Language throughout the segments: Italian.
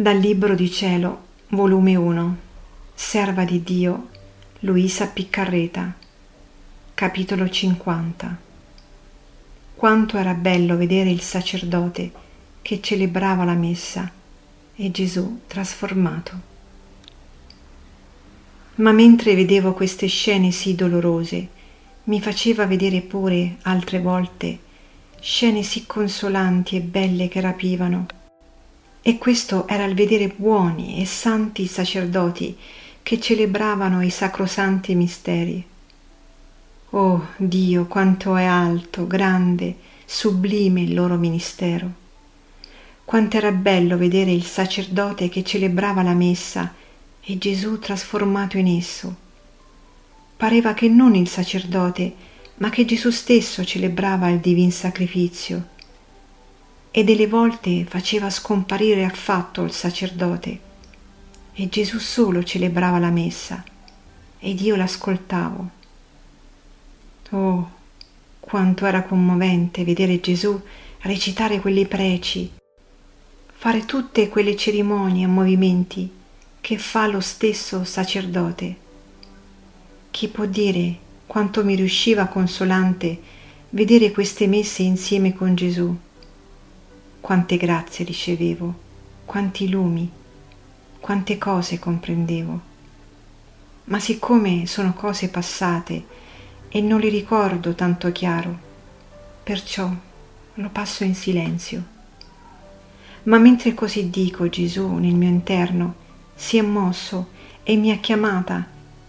Dal Libro di Cielo, volume 1, Serva di Dio, Luisa Piccarreta, capitolo 50. Quanto era bello vedere il sacerdote che celebrava la messa e Gesù trasformato. Ma mentre vedevo queste scene sì dolorose, mi faceva vedere pure altre volte scene sì consolanti e belle che rapivano e questo era il vedere buoni e santi sacerdoti che celebravano i sacrosanti misteri. Oh Dio, quanto è alto, grande, sublime il loro ministero. Quanto era bello vedere il sacerdote che celebrava la messa e Gesù trasformato in esso. Pareva che non il sacerdote, ma che Gesù stesso celebrava il divin sacrificio e delle volte faceva scomparire affatto il sacerdote e Gesù solo celebrava la messa ed io l'ascoltavo. Oh, quanto era commovente vedere Gesù recitare quelle preci, fare tutte quelle cerimonie e movimenti che fa lo stesso sacerdote. Chi può dire quanto mi riusciva consolante vedere queste messe insieme con Gesù? Quante grazie ricevevo, quanti lumi, quante cose comprendevo. Ma siccome sono cose passate e non li ricordo tanto chiaro, perciò lo passo in silenzio. Ma mentre così dico, Gesù nel mio interno si è mosso e mi ha chiamata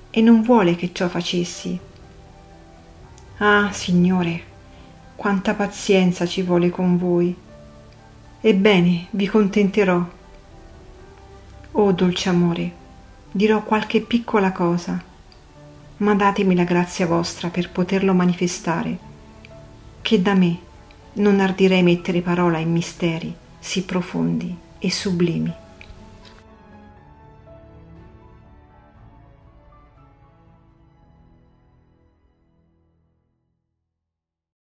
e non vuole che ciò facessi. Ah, Signore, quanta pazienza ci vuole con voi Ebbene, vi contenterò. Oh dolce amore, dirò qualche piccola cosa, ma datemi la grazia vostra per poterlo manifestare, che da me non ardirei mettere parola in misteri sì profondi e sublimi.